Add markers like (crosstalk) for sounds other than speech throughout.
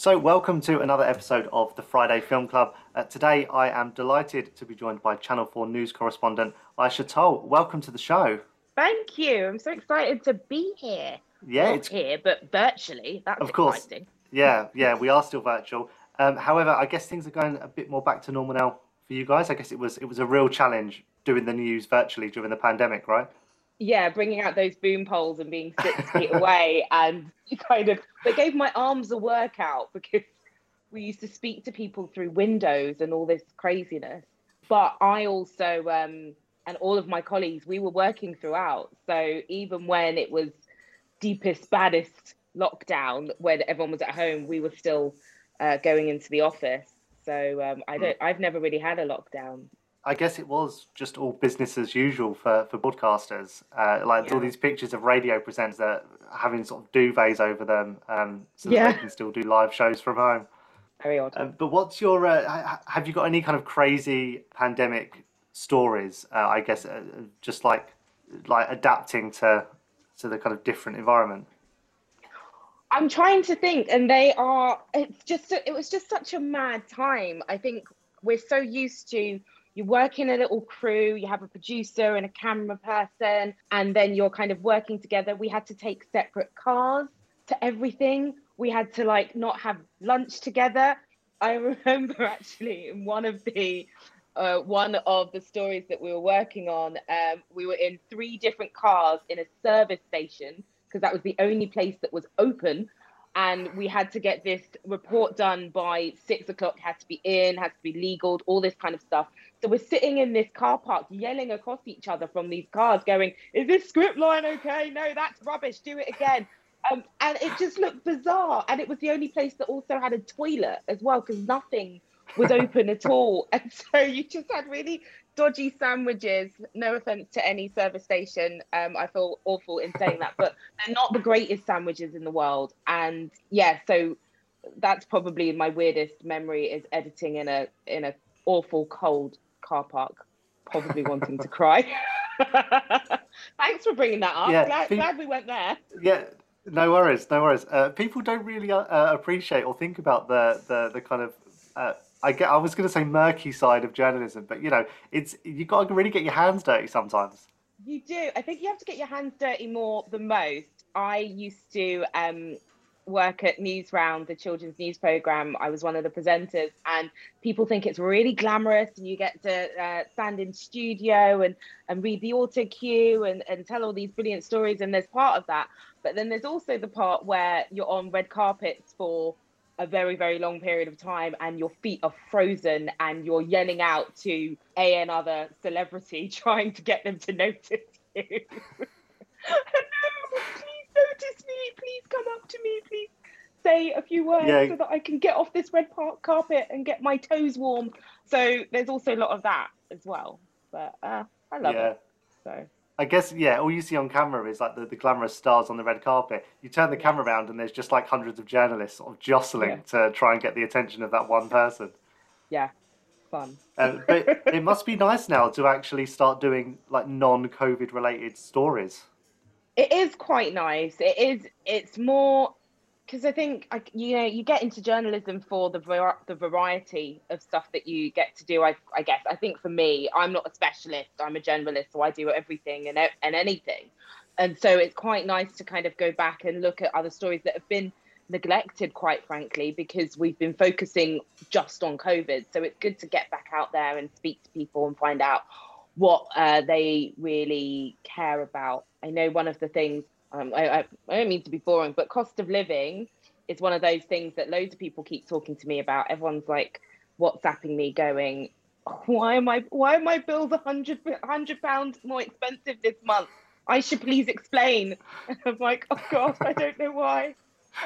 So, welcome to another episode of the Friday Film Club. Uh, today, I am delighted to be joined by Channel 4 news correspondent Ayshah Tull. Welcome to the show. Thank you. I'm so excited to be here. Yeah, Not it's here, but virtually. That's Of course. exciting. yeah, (laughs) yeah. We are still virtual. Um, however, I guess things are going a bit more back to normal now for you guys. I guess it was it was a real challenge doing the news virtually during the pandemic, right? Yeah, bringing out those boom poles and being six feet away, (laughs) and kind of they gave my arms a workout because we used to speak to people through windows and all this craziness. But I also um, and all of my colleagues, we were working throughout. So even when it was deepest, baddest lockdown, when everyone was at home, we were still uh, going into the office. So um, I don't, I've never really had a lockdown. I guess it was just all business as usual for, for broadcasters. Uh, like all these pictures of radio presenters having sort of duvets over them um, so that Yeah. they can still do live shows from home. Very odd. Um, but what's your? Uh, have you got any kind of crazy pandemic stories? Uh, I guess uh, just like like adapting to to the kind of different environment. I'm trying to think, and they are. It's just. It was just such a mad time. I think we're so used to you work in a little crew. You have a producer and a camera person, and then you're kind of working together. We had to take separate cars to everything. We had to like not have lunch together. I (laughs) remember actually in one of the uh, one of the stories that we were working on, um, we were in three different cars in a service station because that was the only place that was open. And we had to get this report done by six o'clock, had to be in, had to be legal, all this kind of stuff. So we're sitting in this car park yelling across each other from these cars, going, Is this script line okay? No, that's rubbish. Do it again. Um, and it just looked bizarre. And it was the only place that also had a toilet as well, because nothing was open at all. (laughs) And so you just had really dodgy sandwiches. No offense to any service station. Um, I feel awful in saying that, but they're not the greatest sandwiches in the world. And yeah, so that's probably my weirdest memory is editing in a in a awful cold car park, probably wanting to cry. (laughs) Thanks for bringing that up. Yeah, glad, pe- glad we went there. Yeah, no worries, no worries. Uh, people don't really uh, uh, appreciate or think about the the, the kind of. Uh, I get. I was going to say murky side of journalism, but you know, it's you got to really get your hands dirty sometimes. You do. I think you have to get your hands dirty more than most. I used to um, work at Newsround, the children's news program. I was one of the presenters, and people think it's really glamorous, and you get to uh, stand in studio and and read the auto cue and and tell all these brilliant stories. And there's part of that, but then there's also the part where you're on red carpets for a very very long period of time and your feet are frozen and you're yelling out to a another celebrity (laughs) trying to get them to notice you (laughs) (laughs) notice me please come up to me please say a few words Yeah. so that i can get off this red carpet and get my toes warm so there's also a lot of that as well but uh, i love yeah. it so I guess yeah. All you see on camera is like the, the glamorous stars on the red carpet. You turn the camera around and there's just like hundreds of journalists sort of jostling to try and get the attention of that one person. yeah fun Uh, but it must be nice now to actually start doing like non-COVID related stories. It is quite nice. It is. It's more because I think you know you get into journalism for the the variety of stuff that you get to do. I I guess I think for me, I'm not a specialist. I'm a generalist, so I do everything and and anything. And so it's quite nice to kind of go back and look at other stories that have been neglected, quite frankly, because we've been focusing just on COVID. So it's good to get back out there and speak to people and find out what uh, they really care about. I know one of the things, um, I, I, don't mean to be boring, but cost of living is one of those things that loads of people keep talking to me about. Everyone's like WhatsApping me going, why am I why are my bills a hundred hundred pounds more expensive this month? I should please explain. And (laughs) I'm like, oh god, I don't know why.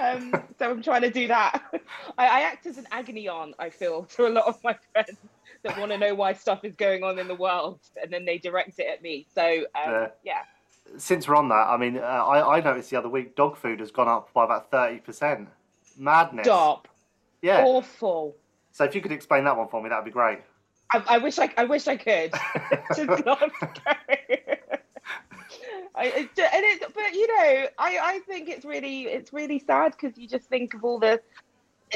Um, so I'm trying to do that. (laughs) I, I act as an agony aunt, I feel, to a lot of my friends that want to know why stuff is going on in the world, and then they direct it at me. So um, Yeah. yeah, Since we're on that, I mean, uh, I I noticed the other week dog food has gone up by about thirty percent. Madness. stop, Yeah. awful. So if you could explain that one for me, that'd be great. I, I wish I, I wish I could. (laughs) (laughs) Just not go. (laughs) I, it, and it's, but you know, I, I think it's really, it's really sad because you just think of all the,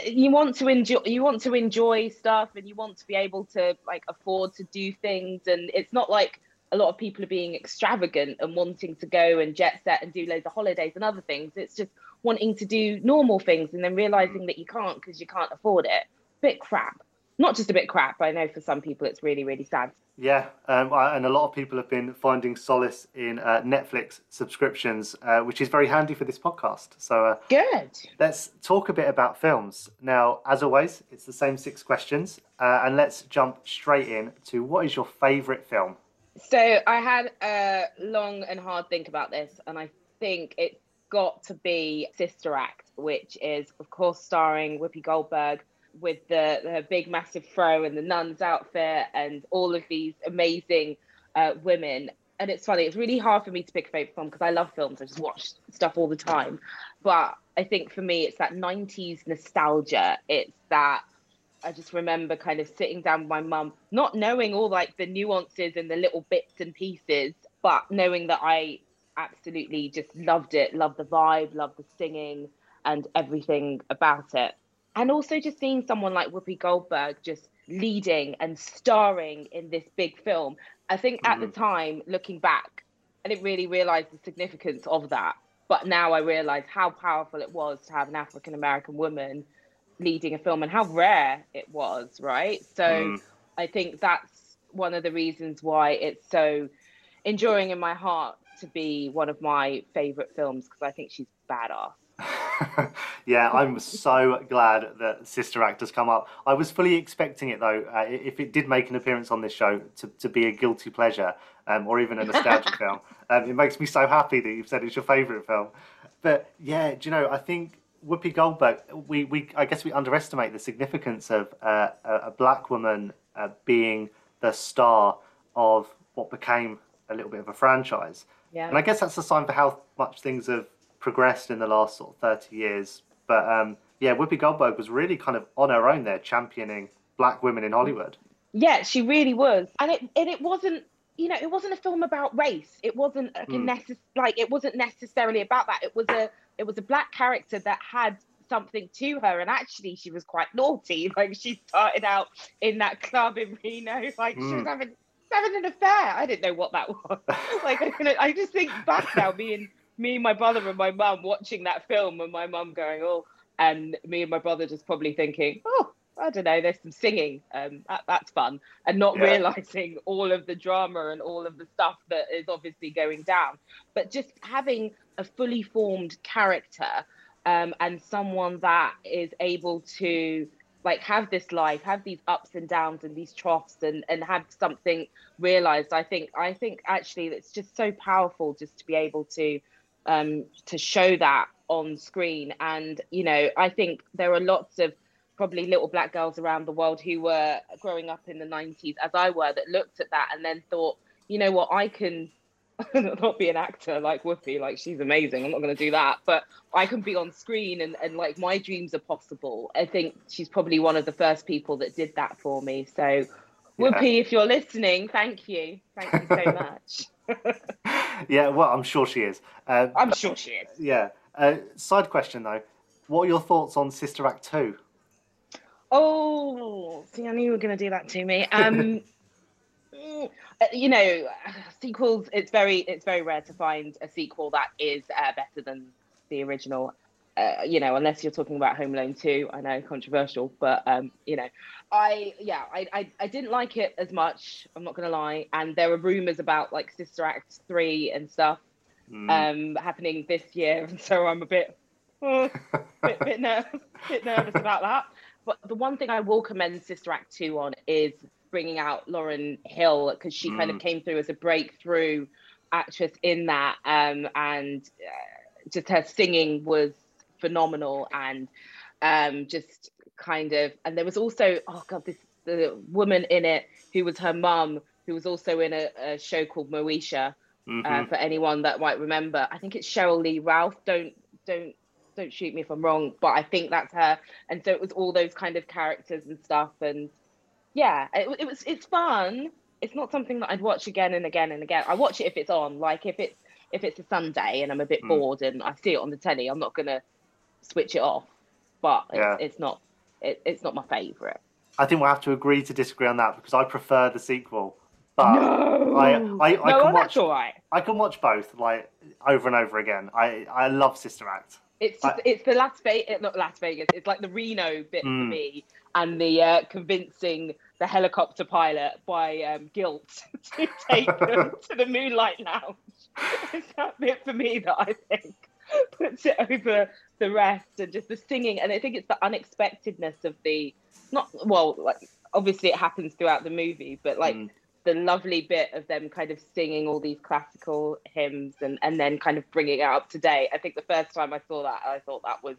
you want to enjoy you want to enjoy stuff and you want to be able to like afford to do things. And it's not like a lot of people are being extravagant and wanting to go and jet set and do loads of holidays and other things. It's just wanting to do normal things and then realizing mm. that you can't because you can't afford it. Bit crap not just a bit crap i know for some people it's really really sad yeah, um, I, and a lot of people have been finding solace in uh, Netflix subscriptions, uh, which is very handy for this podcast. So, uh, good. Let's talk a bit about films. Now, as always, it's the same six questions, uh, and let's jump straight in to what is your favourite film? So, I had a long and hard think about this, and I think it's got to be Sister Act, which is, of course, starring Whoopi Goldberg with the, the big massive fro and the nun's outfit and all of these amazing uh, women. And it's funny, it's really hard for me to pick a favorite film because I love films. I just watch stuff all the time. But I think for me, it's that 90s nostalgia. It's that I just remember kind of sitting down with my mum, not knowing all like the nuances and the little bits and pieces, but knowing that I absolutely just loved it, loved the vibe, loved the singing and everything about it and also just seeing someone like Whoopi Goldberg just leading and starring in this big film. I think at mm. the time, looking back, I didn't really realize the significance of that. But now I realize how powerful it was to have an African American woman leading a film and how rare it was, right? So mm. I think that's one of the reasons why it's so enduring in my heart to be one of my favorite films because I think she's badass. (laughs) yeah, I'm so glad that Sister Act has come up. I was fully expecting it though, uh, if it did make an appearance on this show, to, to be a guilty pleasure um, or even a nostalgic (laughs) film. Um, it makes me so happy that you've said it's your favourite film. But yeah, do you know, I think Whoopi Goldberg, we, we I guess we underestimate the significance of uh, a, a, black woman uh, being the star of what became a little bit of a franchise. Yeah. And I guess that's a sign for how much things have progressed in the last sort of 30 years. But um, yeah, Whoopi Goldberg was really kind of on her own there, championing black women in Hollywood. Yeah, she really was, and it and it wasn't you know it wasn't a film about race. It wasn't like, mm. necess- like it wasn't necessarily about that. It was a it was a black character that had something to her, and actually she was quite naughty. (laughs) Like she started out in that club in Reno, like mm. she was hmm. having having an affair. I didn't know what that (laughs) was. like I, I just think back now, being me my brother and my mum watching that film and my mum going, oh, and me and my brother just probably thinking, oh, I don't know, there's some singing. Um, that, that's fun. And not yeah. realizing all of the drama and all of the stuff that is obviously going down. But just having a fully formed character um, and someone that is able to like have this life, have these ups and downs and these troughs and, and have something realized. I think I think actually it's just so powerful just to be able to um, to show that on screen. And, you know, I think there are lots of probably little black girls around the world who were growing up in the 90s, as I were, that looked at that and then thought, you know what, I can (laughs) not be an actor like Whoopi, like she's amazing. I'm not going to do that, but I can be on screen and, and like my dreams are possible. I think she's probably one of the first people that did that for me. So, Whoopi, yeah. if you're listening, thank you. Thank you so much. (laughs) yeah, well, I'm sure she is. Uh, I'm sure she is. Yeah. Uh, side question though, what are your thoughts on Sister Act Two? Oh, see, I knew you were going to do that to me. Um, (laughs) mm, uh, you know, sequels. It's very, it's very rare to find a sequel that is uh, better than the original. Uh, you know, unless you're talking about Home Alone 2, I know controversial, but um, you know, I yeah, I, I I didn't like it as much. I'm not gonna lie, and there were rumors about like Sister Act 3 and stuff mm. um happening this year, and (laughs) so I'm a bit oh, bit, bit, (laughs) nervous, bit nervous about that. But the one thing I will commend Sister Act 2 on is bringing out Lauryn Hill because she mm. kind of hmm. came through as a breakthrough actress in that, um, and uh, just her singing was phenomenal and um, just kind of and there was also oh god this the woman in it who was her mum who was also in a, a show called Moesha uh, mm-hmm. uh, for anyone that might remember. I think it's Sheryl Lee Ralph. Don't don't don't shoot me if I'm wrong but I think that's her. And so it was all those kind of characters and stuff. And yeah it, it was it's fun. It's not something that I'd watch again and again and again. I watch it if it's on. Like if it's if it's a Sunday and I'm a bit mm. bored and I see it on the telly I'm not gonna switch it off. But yeah. it's, it's, not it, it's not my favorite. I think we'll have to agree to disagree on that because I prefer the sequel. But no, I, I, I no, can watch that's all right. I can watch both like over and over again. I, I love Sister Act. It's just, I- it's the Las Vegas, not Las Vegas. It's like the Reno bit for Mm. me, and the uh, convincing the helicopter pilot by um, guilt (laughs) to take (laughs) them to the Moonlight Lounge. (laughs) It's that bit for me that I think (laughs) puts it over the rest, and just the singing. And I think it's the unexpectedness of the not well, like obviously it happens throughout the movie, but like Mm. the lovely bit of them kind of singing all these classical hymns and, and then kind of bringing it up to date. I think the first time I saw that, I thought that was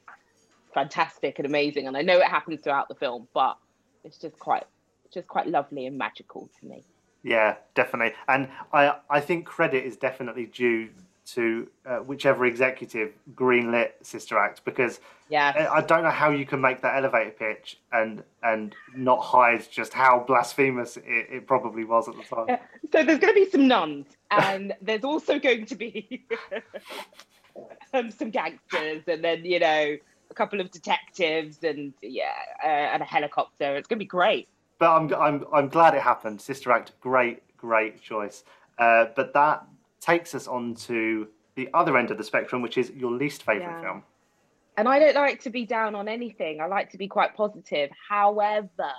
fantastic and amazing. And I know it happens throughout the film, but it's just quite, it's just quite lovely and magical to me. Yeah, definitely. And I I think credit is definitely due to uh, whichever executive greenlit Sister Act because Yeah. I I don't know how you can make that elevator pitch and and not hide just how blasphemous it, it probably was at the time. Yeah. So there's going to be some nuns, and (laughs) there's also going to be (laughs) um, some gangsters, and then you know a couple of detectives, and yeah, uh, and a helicopter. It's going to be great. But I'm I'm I'm glad it happened. Sister Act, great great choice. Uh, but that takes us on to the other end of the spectrum, which is your least favorite Yeah. film. and I don't like to be down on anything. I like to be quite positive. However,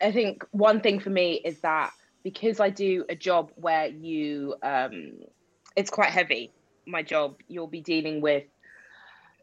I think one thing for me is that because I do a job where you, um, it's quite heavy. My job, you'll be dealing with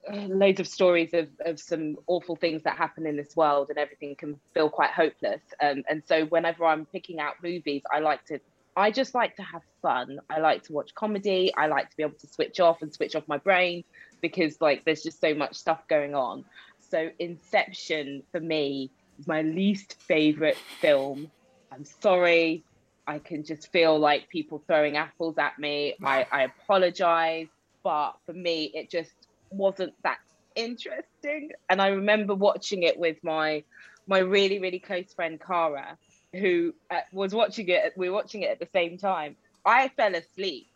uh, loads of stories of, of some awful things that happen in this world, and everything can feel quite hopeless. Um, and so, whenever I'm picking out movies, I like to I just like to have fun. I like to watch comedy. I like to be able to switch off and switch off my brain because like there's just so much stuff going on. So Inception for me is my least favorite film. I'm sorry. I can just feel like people throwing apples at me. I, I apologize, but for me it just wasn't that interesting. And I remember watching it with my my really really close friend Cara who uh, was watching it. We were watching it at the same time. I fell asleep.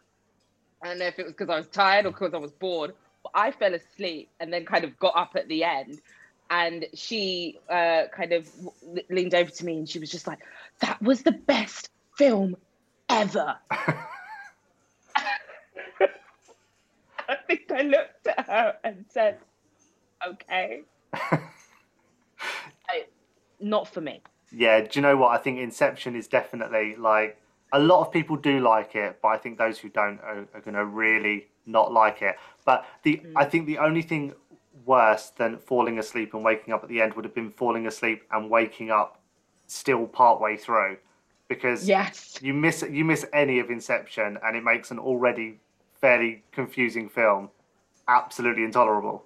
I don't know if it was because I was tired or because I was bored, but I fell asleep and then kind of got up at the end. And she uh, kind of leaned over to me and she was just like, "That was the best film ever." (laughs) I think I looked at her and said, "Okay, (laughs) I, not for me." Yeah, do you know what? I think Inception is definitely like a lot of people do like it, but I think those who don't are, are going to really not like it. But the mm. I think the only thing worse than falling asleep and waking up at the end would have been falling asleep and waking up still part way through, because Yes. you miss you miss any of Inception and it makes an already fairly confusing film absolutely intolerable.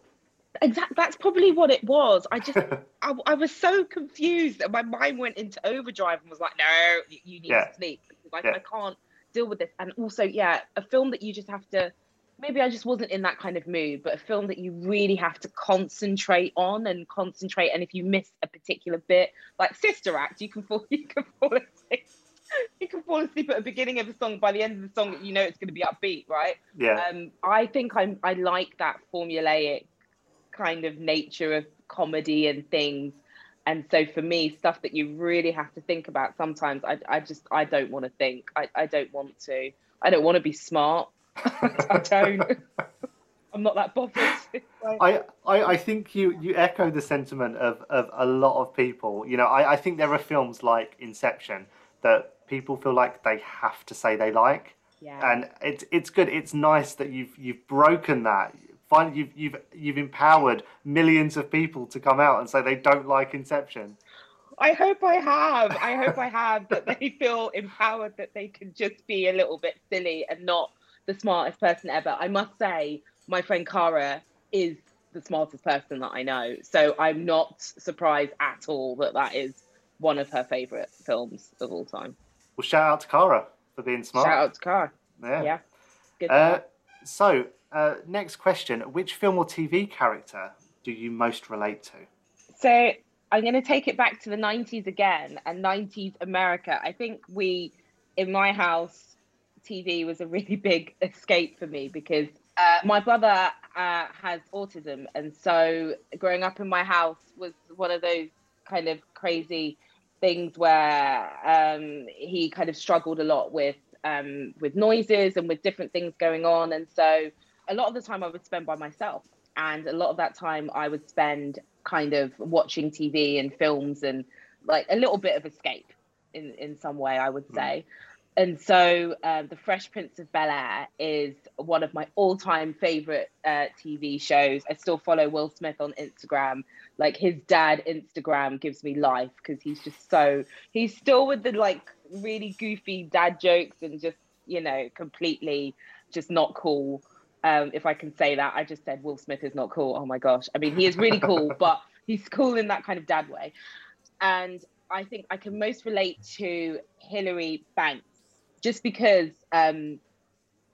Exactly. That's probably what it was. I just, (laughs) I, I was so confused that my mind went into overdrive and was like, no, you, need Yeah. to sleep I, Yeah. I can't deal with this. And also, yeah, a film that you just have to. Maybe I just wasn't in that kind of mood, but a film that you really have to concentrate on and concentrate. And if you miss a particular bit, like Sister Act, you can fall, (laughs) you can fall asleep. You can fall asleep at the beginning of the song. By the end of the song, you know it's going to be upbeat, right? Yeah, um, I think I'm I like that formulaic kind of nature of comedy and things. And so for me, stuff that you really have to think about sometimes, I, I just I don't want to think. I, I don't want to. I don't want to be smart. (laughs) I don't. I'm not that bothered. (laughs) I, I, I think you, you echo the sentiment of, of a lot of people. You know, I, I think there are films like Inception that people feel like they have to say they like, yeah. and it's it's good. It's nice that you've you've broken that. Find you've you've you've empowered millions of people to come out and say they don't like Inception. I hope I have. I hope I have that they (laughs) feel empowered that they can just be a little bit silly and not the smartest person ever. I must say, my friend Cara is the smartest person that I know. So I'm not surprised at all that that is one of her favorite films of all time. Well, shout out to Cara for being smart. Shout out to Cara. Yeah. Yeah. Good. Uh, so, uh, next question: Which film or TV character do you most relate to? So I'm going to take it back to the 90s again and 90s America. I think we, in my house, TV was a really (laughs) big escape for me because uh, my brother uh, has autism, and so growing up in my house was one of those kind of crazy things where um, he kind of struggled a lot with um, with noises and with different things going on, and so a lot of the time I would spend by myself, and a lot of that time I would spend kind of watching TV and films and like a little bit of escape in in some way, I would hmm. say. Mm. And so, um, The Fresh Prince of Bel Air is one of my all time favorite uh, TV shows. I still follow Will Smith on Instagram. Like his dad Instagram gives me life because he's just so, he's still with the like really goofy dad jokes and just, you know, completely just not cool. Um, if I can say that, I just said Will Smith is not cool. Oh my gosh. I mean, he is really cool, (laughs) but he's cool in that kind of dad way. And I think I can most relate to Hilary Banks just because um,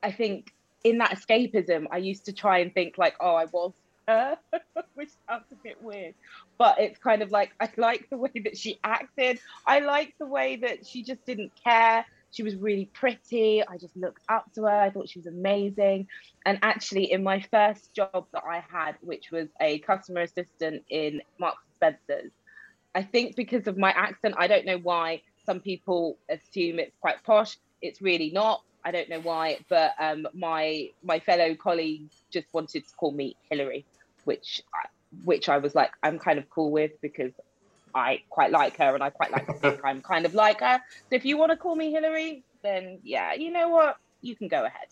I think in that escapism, I used to try and think like, oh, I was her, (laughs) which sounds a bit weird, but it's kind of like I like the way that she acted. I like the way that she just didn't care. She was really pretty. I just looked up to her. I thought she was amazing. And actually, in my first job that I had, which was a customer assistant in Marks and Spencer's, I think because of my accent, I don't know why some people assume it's quite posh. It's really not. I don't know why, but um, my my fellow colleagues just wanted to call me Hillary, which which I was like, I'm kind of cool with because I quite like her and I quite like to (laughs) think I'm kind of like her. So if you want to call me Hillary, then yeah, you know what, you can go ahead.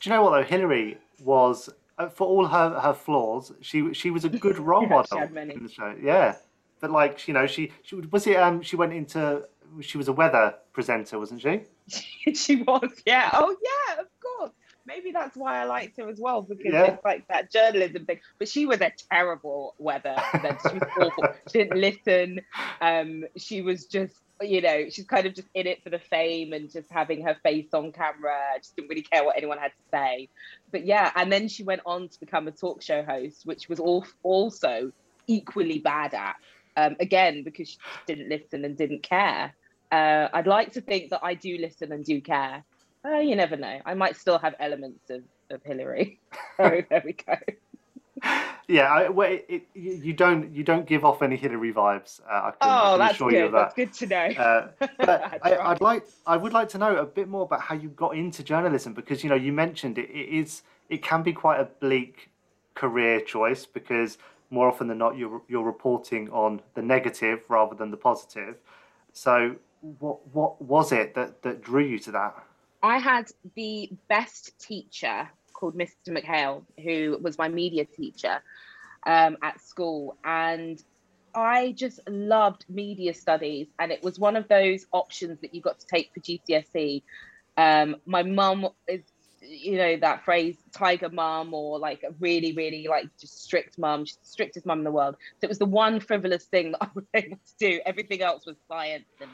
Do you know what though? Hillary was, uh, for all her her flaws, she she was a (laughs) good role model in the show. Yeah, but like you know, she she was it um she went into she was a weather presenter, wasn't she? (laughs) she was, yeah. Oh, yeah, of. Maybe that's why I liked her as well because yeah. it's like that journalism thing. But she was a terrible weather. She was awful. She didn't listen. Um, she was just, you know, she's kind of just in it for the fame and just having her face on camera. Just didn't really care what anyone had to say. But yeah, and then she went on to become a talk show host, which was also equally bad at. Um, again, because she didn't listen and didn't care. Uh, I'd like to think that I do listen and do care. Uh, you never know. I might still have elements of, of Hillary. (laughs) so there we go. Yeah, I, well, it, it, you don't you don't give off any Hillary vibes. Uh, I can, oh, I that's assure good. you of that. That's good to know. Uh, (laughs) but I, would like I would like to know a bit more about how you got into journalism because you know you mentioned it, it is it can be quite a bleak career choice because more often than not you're you're reporting on the negative rather than the positive. So what what was it that that drew you to that? I had the best teacher called Mr. McHale, who was my media teacher um, at school, and I just loved media studies, and it was one of those options that you got to take for GCSE. Um, my mum is, you know, that phrase "tiger mum" or like a really, really like just strict mum, she's the strictest mum in the world. So it was the one frivolous thing (laughs) that I was able to do. Everything else was science and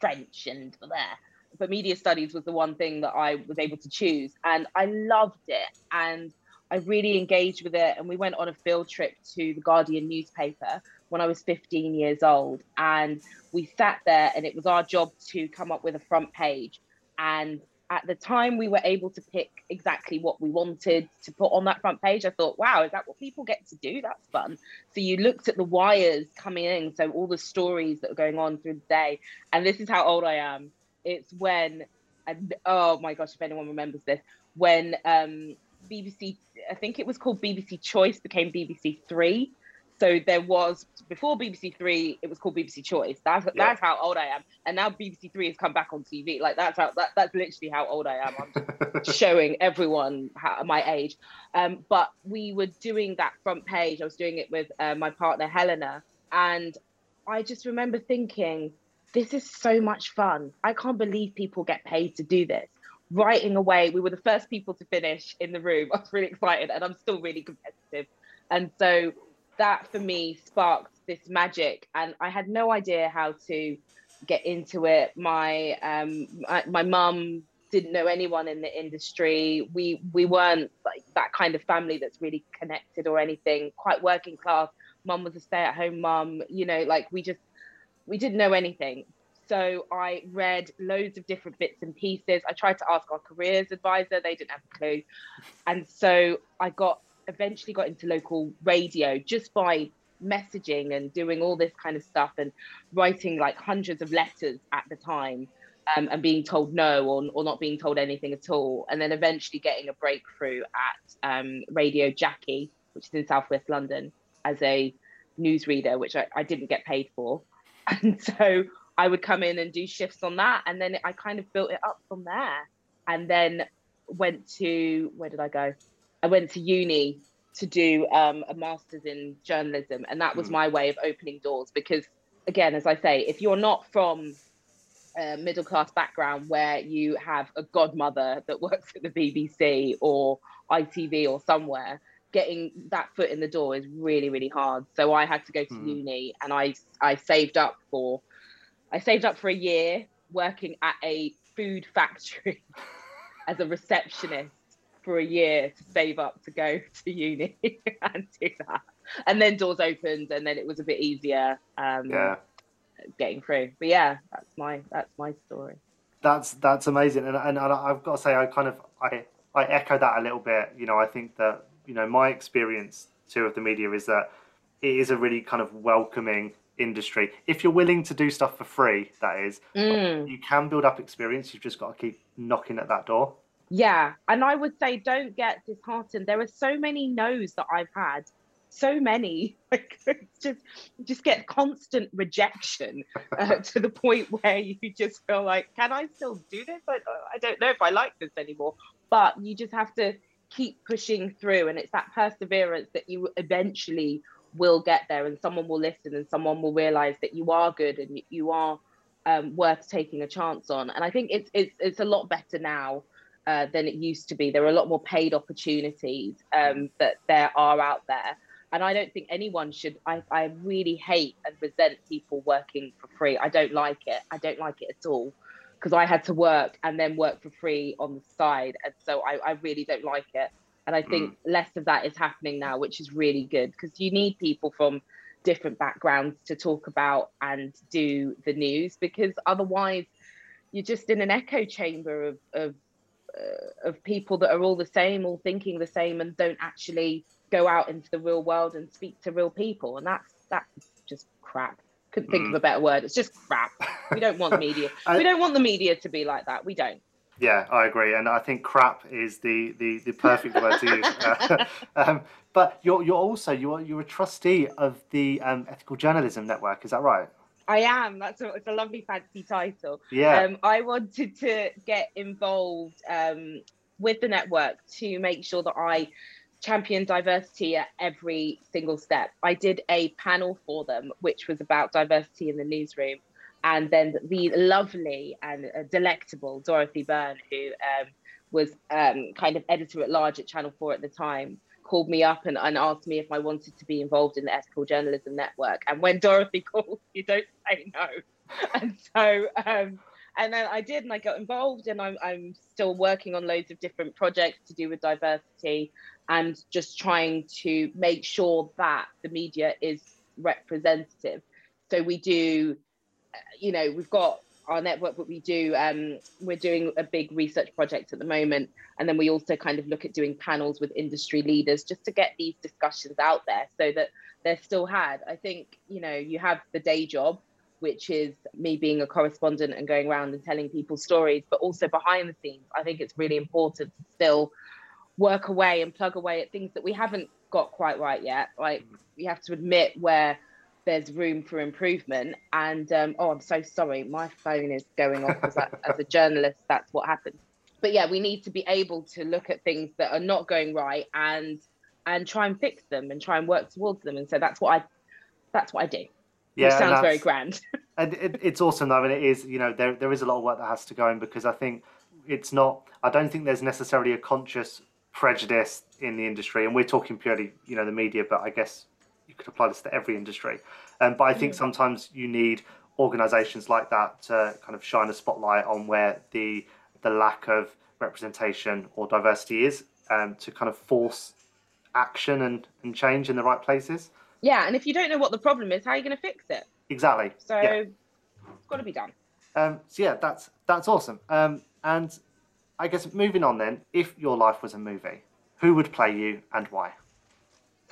French and there. But media studies was the one thing that I was able to choose. And I loved it. And I really engaged with it. And we went on a field trip to the Guardian newspaper when I was 15 years old. And we sat there, and it was our job to come up with a front page. And at the time we were able to pick exactly what we wanted to put on that front page i thought wow is that what people get to do that's fun so you looked at the wires coming in so all the stories that are going on through the day and this is how old i am it's when and oh my gosh if anyone remembers this when um bbc i think it was called bbc choice became bbc three so there was before BBC Three, it was called BBC Choice. That's yeah. that's how old I am. And now BBC Three has come back on TV. Like that's how that, that's literally how old I am. I'm just (laughs) showing everyone how, my age. Um, but we were doing that front page. I was doing it with uh, my partner Helena, and I just remember thinking, this is so much fun. I can't believe people get paid to do this. Writing away, we were the first people to finish in the room. (laughs) I was really excited, and I'm still really competitive. And so that for me sparked this magic and i had no idea how to get into it my um my mum didn't know anyone in the industry we we weren't like that kind of family that's really connected or anything quite working class mum was a stay-at-home mum you know like we just we didn't know anything so i read loads of different bits and pieces i tried to ask our careers advisor they didn't have a clue and so i got eventually got into local radio just by messaging and doing all this kind of stuff and writing like hundreds of letters at the time um, and being told no or, or not being told anything at all. And then eventually getting a breakthrough at um, Radio Jackie, which is in Southwest London, as a newsreader, which I, I didn't get paid for. (laughs) And so I would come in and do shifts on that. And then I kind of built it up from there. And then went to, where did I go? I went to uni to do um, a master's in journalism. And that was Mm. my way of opening doors because, again, as I say, if you're not from a middle class background where you have a godmother that works at the BBC or ITV or somewhere, getting that foot in the door is really, really hard. So I had to go to Mm. uni and I, I saved up for, I saved up for a year working at a food factory (laughs) as a receptionist for a year to save up to go (laughs) to uni (laughs) and do that. And then doors opened and then it was a bit easier um, Yeah. getting through. But yeah, that's my that's my story. That's that's amazing, and, and and I've got to say I kind of I I echo that a little bit. You know, I think that you know my experience too of the media is that it is a really kind of welcoming industry. If you're willing to do stuff for free, that is, Mm, you can build up experience. You've just got to keep knocking at that door. yeah, and I would say don't get disheartened. There are so many no's that I've had, so many. (laughs) Like just just get constant rejection uh, (laughs) to the point where you just feel like, can I still do this? I, I don't know if I like this anymore. But you just have to keep pushing through, and it's that perseverance that you eventually will get there, and someone will listen, and someone will realize that you are good and you- are um, worth taking a chance on. And I think it's it's it's a lot better now. Uh, than it used to be. There are a lot more paid opportunities um, that there are out there. And I don't think anyone should. I, I really hate and resent people working for free. I don't like it. I don't like it at all because I had to work and then work for free on the side. And so I, I really don't like it. And I think less of that is happening now, which is really good because you need people from different backgrounds to talk about and do the news because otherwise you're just in an echo chamber of, of uh, of people that are all the same, all thinking the same, and don't actually go out into the real world and speak to real people. And that's that's just crap. Couldn't think of a better word. It's just crap. We don't want (laughs) media. I- we don't want the media to be like that. We don't. Yeah, I agree, and I think crap is the the, the perfect word to use. Uh, (laughs) (laughs) um, but you're you're also you're you're a trustee of the um, Ethical Journalism Network. Is that right? I am. That's a, it's a lovely fancy title. Yeah. Um, I wanted to get involved um, with the network to make sure that I champion diversity at every single step. I did a panel for them, which was about diversity in the newsroom. And then the lovely and uh, delectable Dorothy Byrne, who um, was um, kind of editor at large at Channel 4 at the time, called me up and, and asked me if I wanted to be involved in the Ethical Journalism Network. And when Dorothy (laughs) calls, you don't say no. And so, um, and then I did, and I got involved, and I'm, I'm still working on loads of different projects to do with diversity and just trying to make sure that the media is representative. So we do, uh, you know, we've got our network, but we do, um, we're doing a big research project at the moment. And then we also kind of look at doing panels with industry leaders just to get these discussions out there so that they're still had. I think, you know, you have the day job, which is me being a correspondent and going around and telling people stories, but also behind the scenes. I think it's really important to still work away and plug away at things that we haven't got quite right yet. Like we have to admit where there's room for improvement. And um, oh, I'm so sorry, my phone is going off as a, (laughs) as a journalist. That's what happens. But yeah, we need to be able to look at things that are not going right and and try and fix them and try and work towards them. And so that's what I that's what I do. yeah, which sounds very grand. (laughs) and it, it's awesome though, and it is. You know, there there is a lot of work that has to go in because I think it's not. I don't think there's necessarily a conscious prejudice in the industry, and we're talking purely, you know, the media, but I guess you could apply this to every industry. Um, but I think Mm. sometimes you need organisations like that to kind of shine a spotlight on where the the lack of representation or diversity is, um, to kind of force action and, and change in the right places. yeah, and if you don't know what the problem is, how are you going to fix it? Exactly. So Yeah. it's got to be done. Um, so yeah, that's that's awesome. Um, and I guess moving on then, if your life was a movie, who would play you and why?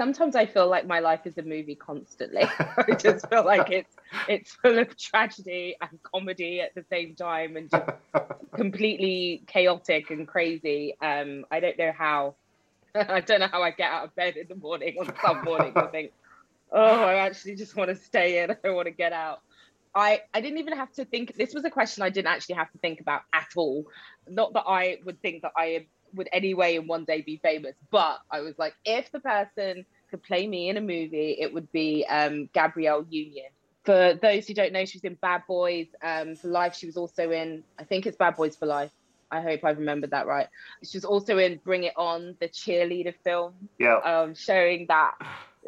sometimes I feel like my life is a movie constantly. (laughs) I just feel like it's it's full of tragedy and comedy at the same time and just (laughs) completely chaotic and crazy. Um, I don't know how (laughs) I don't know how I get out of bed in the morning on some mornings I think, oh, I actually just want to stay in. I don't want to get out. I, I didn't even have to think this was a question I didn't actually have to think about at all. Not that I would think that I would anyway in one day be famous. But I was like, if the person could play me in a movie, it would be um, Gabrielle Union. For those who don't know, she was in Bad Boys um, for Life. She was also in, I think it's Bad Boys for Life. I hope I've remembered that right. She was also in Bring It On, the cheerleader film. Yeah. Um, showing that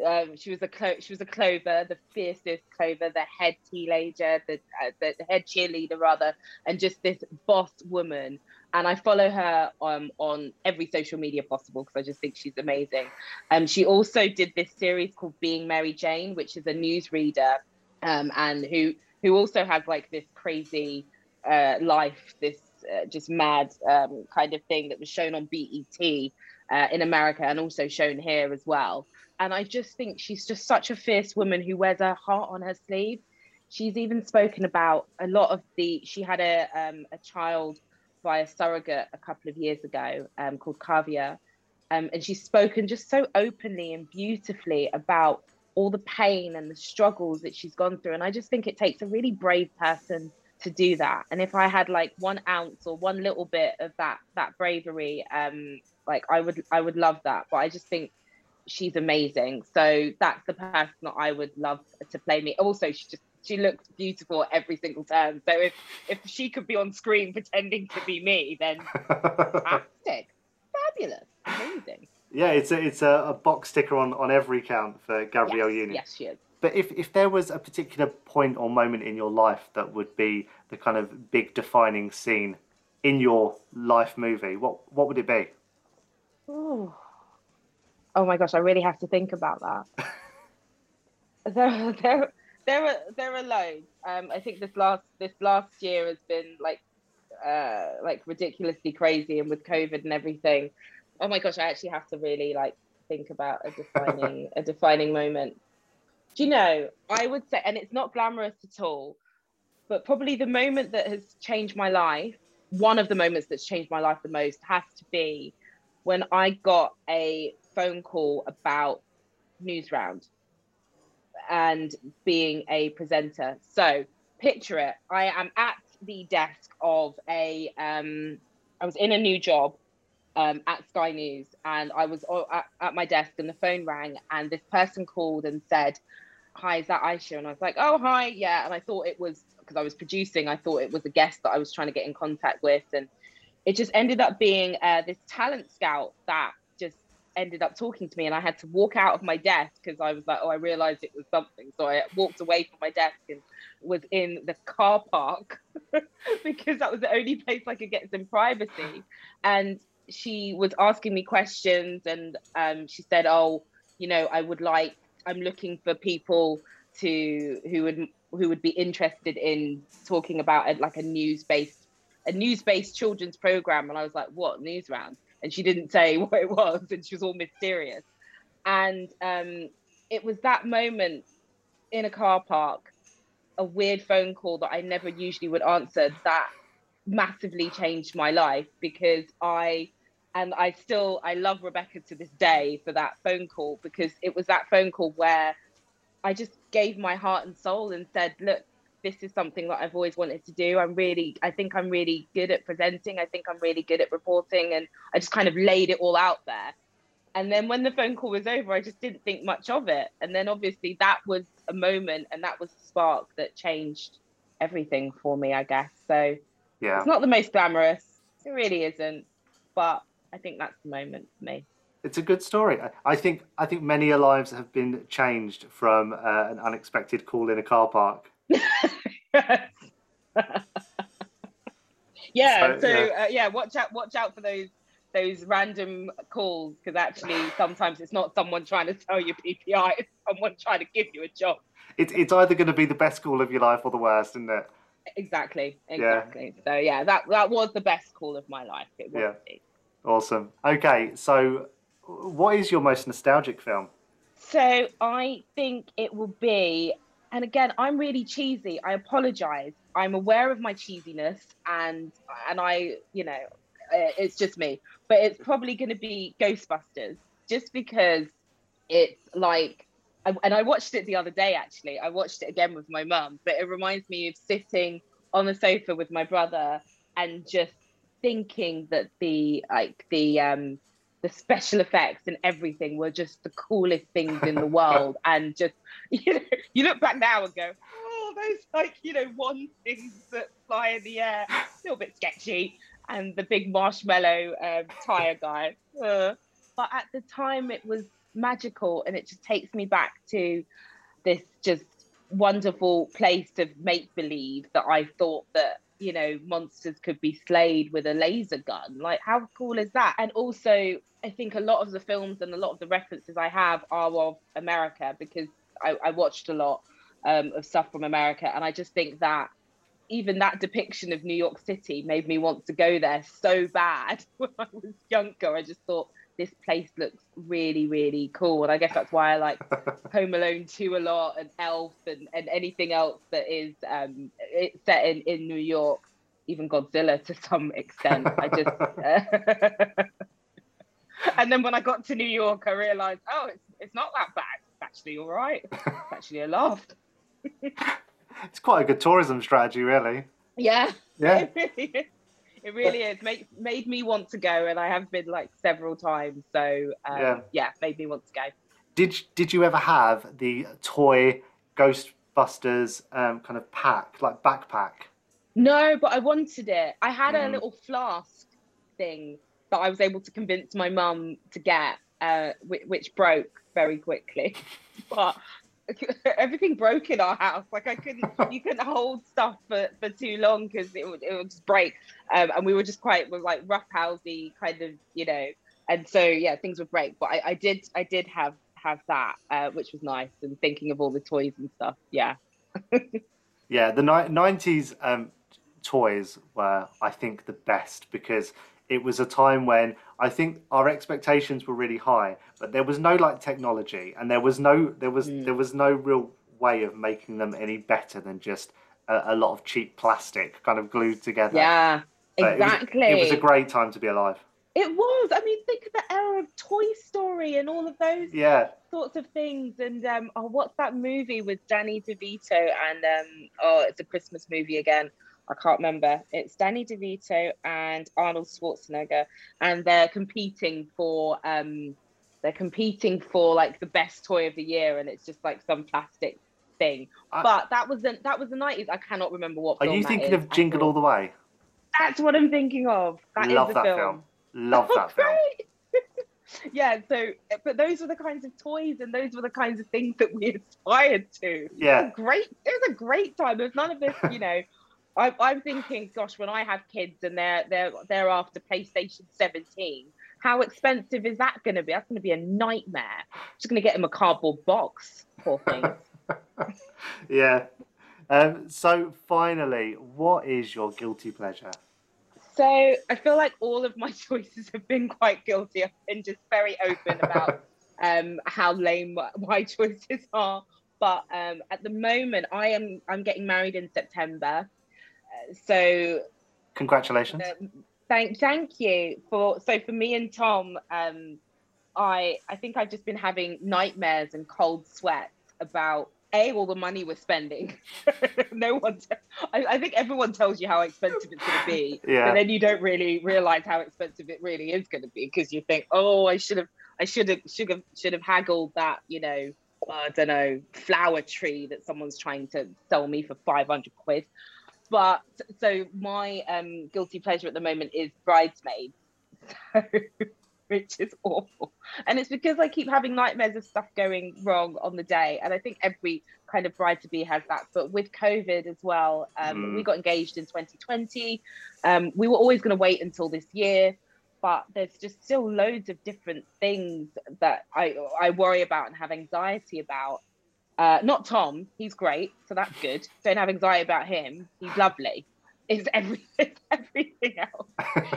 um, she was a Clo- she was a Clover, the fiercest Clover, the head teenager, the, uh, the head cheerleader rather, and just this boss woman and I follow her um, on every social media possible because I just think she's amazing. Um, she also did this series called Being Mary Jane, which is a newsreader, um, and who who also has like this crazy uh, life, this uh, just mad um, kind of thing that was shown on BET uh, in America and also shown here as well. And I just think she's just such a fierce woman who wears her heart on her sleeve. She's even spoken about a lot of the. She had a um, a child by a surrogate a couple of years ago um, called Kaavia. Um, and she's spoken just so openly and beautifully about all the pain and the struggles that she's gone through. And I just think it takes a really brave person to do that. And if I had like one ounce or one little bit of that that bravery, um, like I would I would love that. But I just think she's amazing. So that's the person that I would love to play me. Also, she just she looks beautiful every single turn. So if if she could be on screen pretending to be me, then (laughs) fantastic, fabulous, amazing. Yeah, it's a it's a, a, box sticker on, on every count for Gabrielle yes, Union. Yes, she is. But if, if there was a particular point or moment in your life that would be the kind of big defining scene in your life movie, what what would it be? Oh, oh my gosh, I really have to think about that. (laughs) there, there, there are there are loads. Um, I think this last this last year has been like uh, like ridiculously crazy, and with COVID and everything. Oh my gosh, I actually have to really like think about a defining (laughs) a defining moment. Do you know? I would say, and it's not glamorous at all, but probably the moment that has changed my life. One of the moments that's changed my life the most has to be when I got a phone call about Newsround and being a presenter. So picture it. I am at the desk of a. Um, I was in a new job um, at Sky News, and I was at, at my desk, and the phone rang, and this person called and said, "Hi, is that Ayshah?" And I was like, "Oh, hi, yeah." And I thought it was because I was producing. I thought it was a guest that I was trying to get in contact with, and it just ended up being uh, this talent scout that just ended up talking to me and I had to walk out of my desk because I was like, oh, I realized it was something. So I walked away from my desk and was in the car park (laughs) because that was the only place I could get some privacy. And she was asking me questions and um, she said, oh, you know, I would like, I'm looking for people to who would who would be interested in talking about a, like a news based a news based children's program and I was like what Newsround? And she didn't say (laughs) what it was and she was all mysterious. And um, it was that moment in a car park a weird phone call that i never usually would answer that massively changed my life because i and i still i love rebecca to this day for that phone call because it was that phone call where i just gave my heart and soul and said look this is something that I've always wanted to do. I'm really, I think I'm really good at presenting. I think I'm really good at reporting. And I just kind of laid it all out there. And then when the phone call was over, I just didn't think much of it. And then obviously that was a moment and that was the spark that changed everything for me, I guess. So yeah, it's not the most glamorous. It really isn't. But I think that's the moment for me. It's a good story. I think I think many lives have been changed from uh, an unexpected call in a car park (laughs) yeah. So, so yeah. Uh, yeah, watch out! Watch out for those those random calls because actually sometimes it's not someone trying to sell you PPI; it's someone trying to give you a job. It's it's either going to be the best call of your life or the worst, isn't it? Exactly. Exactly. Yeah. So yeah, that that was the best call of my life. it yeah. Awesome. Okay, so what is your most nostalgic film? So I think it will be, and again, I'm really cheesy. I apologize. I'm aware of my cheesiness, and and I, you know, it's just me. But it's probably going to be Ghostbusters, just because it's like, and I watched it the other day. Actually, I watched it again with my mum, but it reminds me of sitting on the sofa with my brother and just thinking that the like the um the special effects and everything were just the coolest things in the world. (laughs) And just (laughs) you know you look back now and go oh those like you know one things that fly in the air a little bit sketchy and the big marshmallow um, tire guy. Uh, but at the time it was magical and it just takes me back to this just wonderful place of make believe that I thought that you know monsters could be slayed with a laser gun. Like how cool is that? And also i think a lot of the films and a lot of the references i have are of america because i, I watched a lot um, of stuff from america. And i just think that even that depiction of new york city made me want to go there so bad (laughs) when i was younger. I just thought this place looks really, really cool. And I guess that's why I like (laughs) Home Alone 2 a lot and Elf and, and anything else that is um, set in, in New York, even Godzilla to some extent. I just. (laughs) Uh... (laughs) and then when I got to New York, I realized, oh, it's, it's not that bad. It's actually all right. It's actually a laugh. it's quite a good tourism strategy, really. Yeah. Yeah. it really is made made me want to go, and I have been like several times. So um, yeah. yeah, made me want to go. Did Did you ever have the toy Ghostbusters um, kind of pack, like backpack? No, but I wanted it. I had mm. a little flask thing that I was able to convince my mum to get, uh, which, which broke very quickly. (laughs) but (laughs) everything broke in our house. Like I couldn't, you couldn't hold stuff for, for too long because it would it would just break. Um, and we were just quite we like rough housey kind of, you know. And so yeah, things would break. But I, I did I did have have that, uh, which was nice. And thinking of all the toys and stuff, yeah. (laughs) yeah, the nineties um, toys were I think the best because it was a time when I think our expectations were really high, but there was no like technology, and there was no there was mm. there was no real way of making them any better than just a, a lot of cheap plastic kind of glued together. Yeah, but exactly. It was, it was, a great time to be alive. It was. I mean, think of the era of Toy Story and all of those yeah. sorts of things. And um, oh, what's that movie with Danny DeVito and um, oh, it's a Christmas movie again. I can't remember. It's Danny DeVito and Arnold Schwarzenegger, and they're competing for um, they're competing for like the best toy of the year, and it's just like some plastic thing. I, but that was the that was the nineties. I cannot remember what. Are you thinking of Jingle All the Way? That's what I'm thinking of. That Love is the that film. film. Love that (laughs) film. (laughs) yeah, so but those were the kinds of toys and those were the kinds of things that we (laughs) aspired to. Yeah, it great. It was a great time. There's none of this, you know. I, I'm thinking, gosh, when I have kids and they're they're they're after PlayStation 17, how expensive is that going to be? That's going to be a nightmare. I'm Just going to get them a cardboard box, poor thing. (laughs) yeah. Um, so finally, what is your guilty pleasure? So I feel like all of my (laughs) choices have been quite guilty. I've been just very open about (laughs) um, how lame my choices are. But um, at the moment, I am I'm getting married in September so congratulations. Um, thank thank you for so for me and Tom, um, I I think I've just been having nightmares and cold sweats about a all the money we're spending. (laughs) no one, t- I, I think everyone tells you how expensive it's going to be, yeah. but then you don't really realize how expensive it really is going to be because you think, oh, I should have, I should have, should have, should have haggled that, you know, I don't know, flower tree that someone's trying to sell me for 500 quid but so my um, guilty pleasure at the moment is bridesmaids. So, (laughs) which is awful. And it's because i keep having nightmares of stuff going wrong on the day. And i think every kind of bride to be has that. But with covid as well um, mm. we got engaged in 2020 um, we were always going to wait until this year. But there's just still loads of different things that I, I worry about and have anxiety about uh, not Tom, he's great, so that's good. Don't have anxiety about him. He's lovely. It's every (laughs) it's everything else.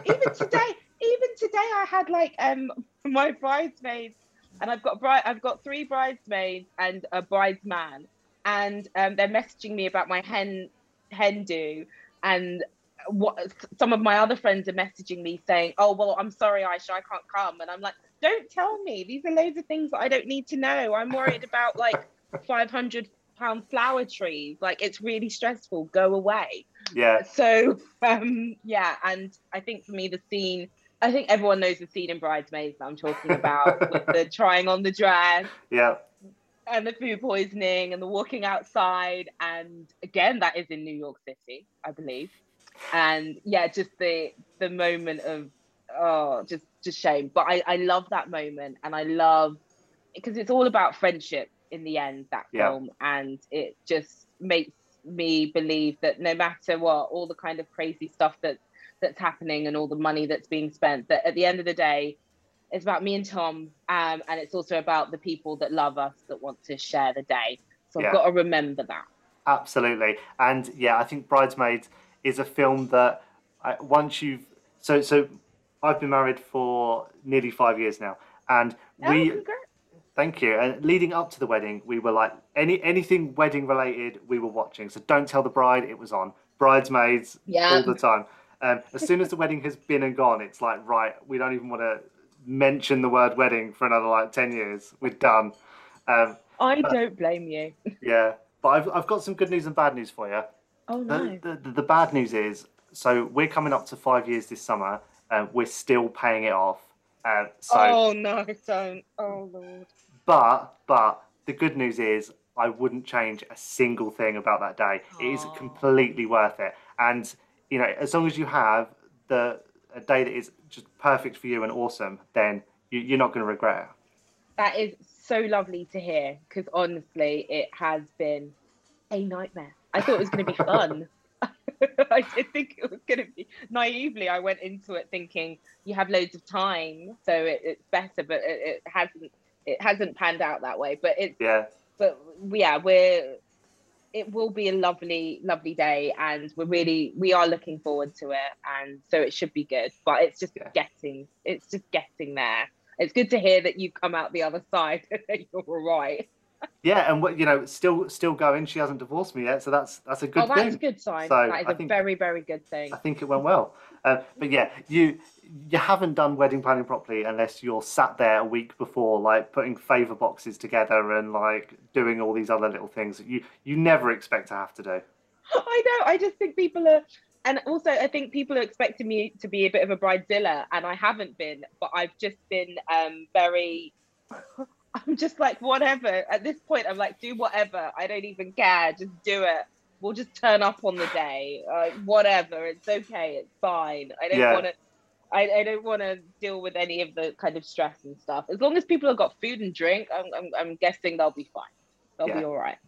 even today, even today, I had like um my bridesmaids and I've got I've got three bridesmaids and a bridesman, and um, they're messaging me about my hen hen do, and what some of my other friends are messaging me saying, "Oh well, I'm sorry, Ayshah, I can't come," and I'm like, "Don't tell me. These are loads of things that I don't need to know. I'm worried about like 500 pound flower trees. Like it's really stressful. Go away." Yeah. So um, yeah, and I think for me the scene. I think everyone knows the scene in Bridesmaids that I'm talking about (laughs) with the trying on the dress Yeah. and the food poisoning and the walking outside. And again, that is in New York City, I believe. And yeah, just the the moment of oh, just just shame. But I I love that moment, and I love because it's all about friendship in the end. That Yeah. film, and it just makes me believe that no matter what, all the kind of crazy stuff that that's happening and all the money that's being spent, that at the end of the day, it's about me and Tom, um, and it's also about the people that love us that want to share the day. So Yeah. I've got to remember that. Absolutely, and yeah, I think Bridesmaids is a film that I, once you've so so I've been married for nearly five years now, and we Oh, congrats. Thank you. And leading up to the wedding, we were like any anything wedding related, we were watching. So don't tell the bride it was on. Bridesmaids Yeah. all the time. Um, as soon as the wedding has been and gone, it's like right, we don't even want to mention the word wedding for another like ten years. We're done. Um, I don't blame you. (laughs) yeah, but I've I've got some good news and bad news for you. Oh no. The, the, the bad news is, so we're coming up to five years this summer. and we're still paying it off. Uh, so, oh no, don't. Oh lord. But but the good news is, I wouldn't change a single thing about that day. It is completely worth it. And you know, as long as you have the a day that is just perfect for you and awesome, then you, you're not going to regret it. That is so lovely to hear because honestly, it has been a nightmare. I thought it was going to be (laughs) fun. (laughs) I did think it was going to be naively. I went into it thinking you have loads of time, so it, it's better, but it, it hasn't. It hasn't panned out that way. But it's Yeah, but yeah, we're it will be a lovely, lovely day, and we're really we are looking forward to it, and so it should be good. But it's just Yeah. getting, it's just getting there. It's good to hear that you come out the other side (laughs) you're all right. yeah, and what you know, still still going. She hasn't divorced me yet, so that's that's a good oh, that's thing. a good sign. So, that is I a think- very, very good thing. I think it went well. Uh, but yeah, you you haven't done wedding planning properly unless you're sat there a week before, like putting favour boxes together and like doing all these other little things that you you never expect to have to do. (laughs) I know. I just think people are, and also I think people are expecting me to be a bit of a bridezilla, and I haven't been. But I've just been um, very. (laughs) I'm just like whatever. At this point, I'm like, do whatever. I don't even care. Just do it. We'll just turn up on the day. Uh, whatever. It's okay. It's fine. I don't Yeah. want to. I, I don't want to deal with any of the kind of stress and stuff. As long as people have got food and drink, I'm, I'm, I'm guessing they'll be fine. They'll Yeah. be all right.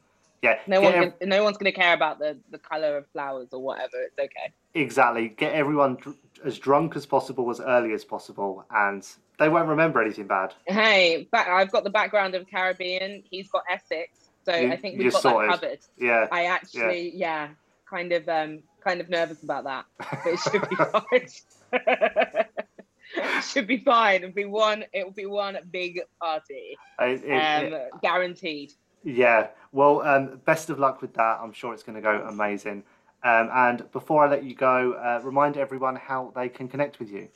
Yeah, No one, ev- no one's going to care about the the color of flowers or whatever. It's okay. exactly get everyone dr- as drunk as possible as early as possible, and they won't remember anything bad. Hey, back, I've got the background of Caribbean. He's got Essex, so You- I think we've got sorted. that covered. Yeah, I actually, yeah. kind of, um, kind of nervous about that, but it should be (laughs) fine. (laughs) (laughs) should be fine. It'll be one. It will be one big party, It- it- um, it- guaranteed. Yeah, well, um, best of luck with that. I'm sure it's going to go amazing. Um, and before I let you go, uh, remind everyone how they can connect with you.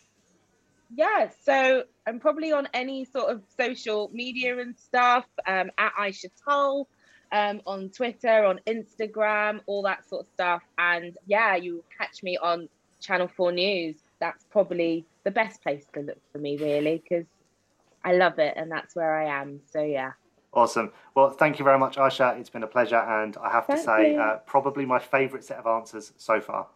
Yeah, so I'm probably on any sort of social media and stuff um, at Ayshah Tull, um, on Twitter, on Instagram, all that sort of stuff. And yeah, you catch me on Channel 4 News. That's probably the best place to look for me, really, because I love it and that's where I am. So yeah. Awesome. Well, thank you very much, Ayshah. It's been a pleasure, and I have to say, uh, probably my favourite set of answers so far.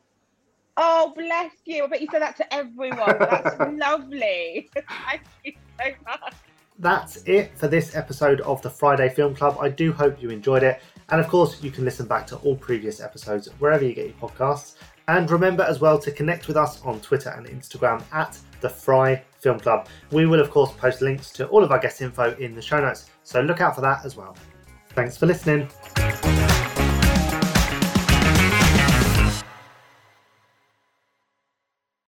Oh, bless you. I bet you said that to everyone. That's (laughs) lovely. (laughs) Thank you so much. That's it for this episode of the Friday Film Club. I do hope you enjoyed it. And of course, you can listen back to all previous episodes wherever you get your podcasts. And remember as well to connect with us on Twitter and Instagram at the Fri Film Club. We will, of course, post links to all of our guest info in the show notes. So look out for that as well. Thanks for listening.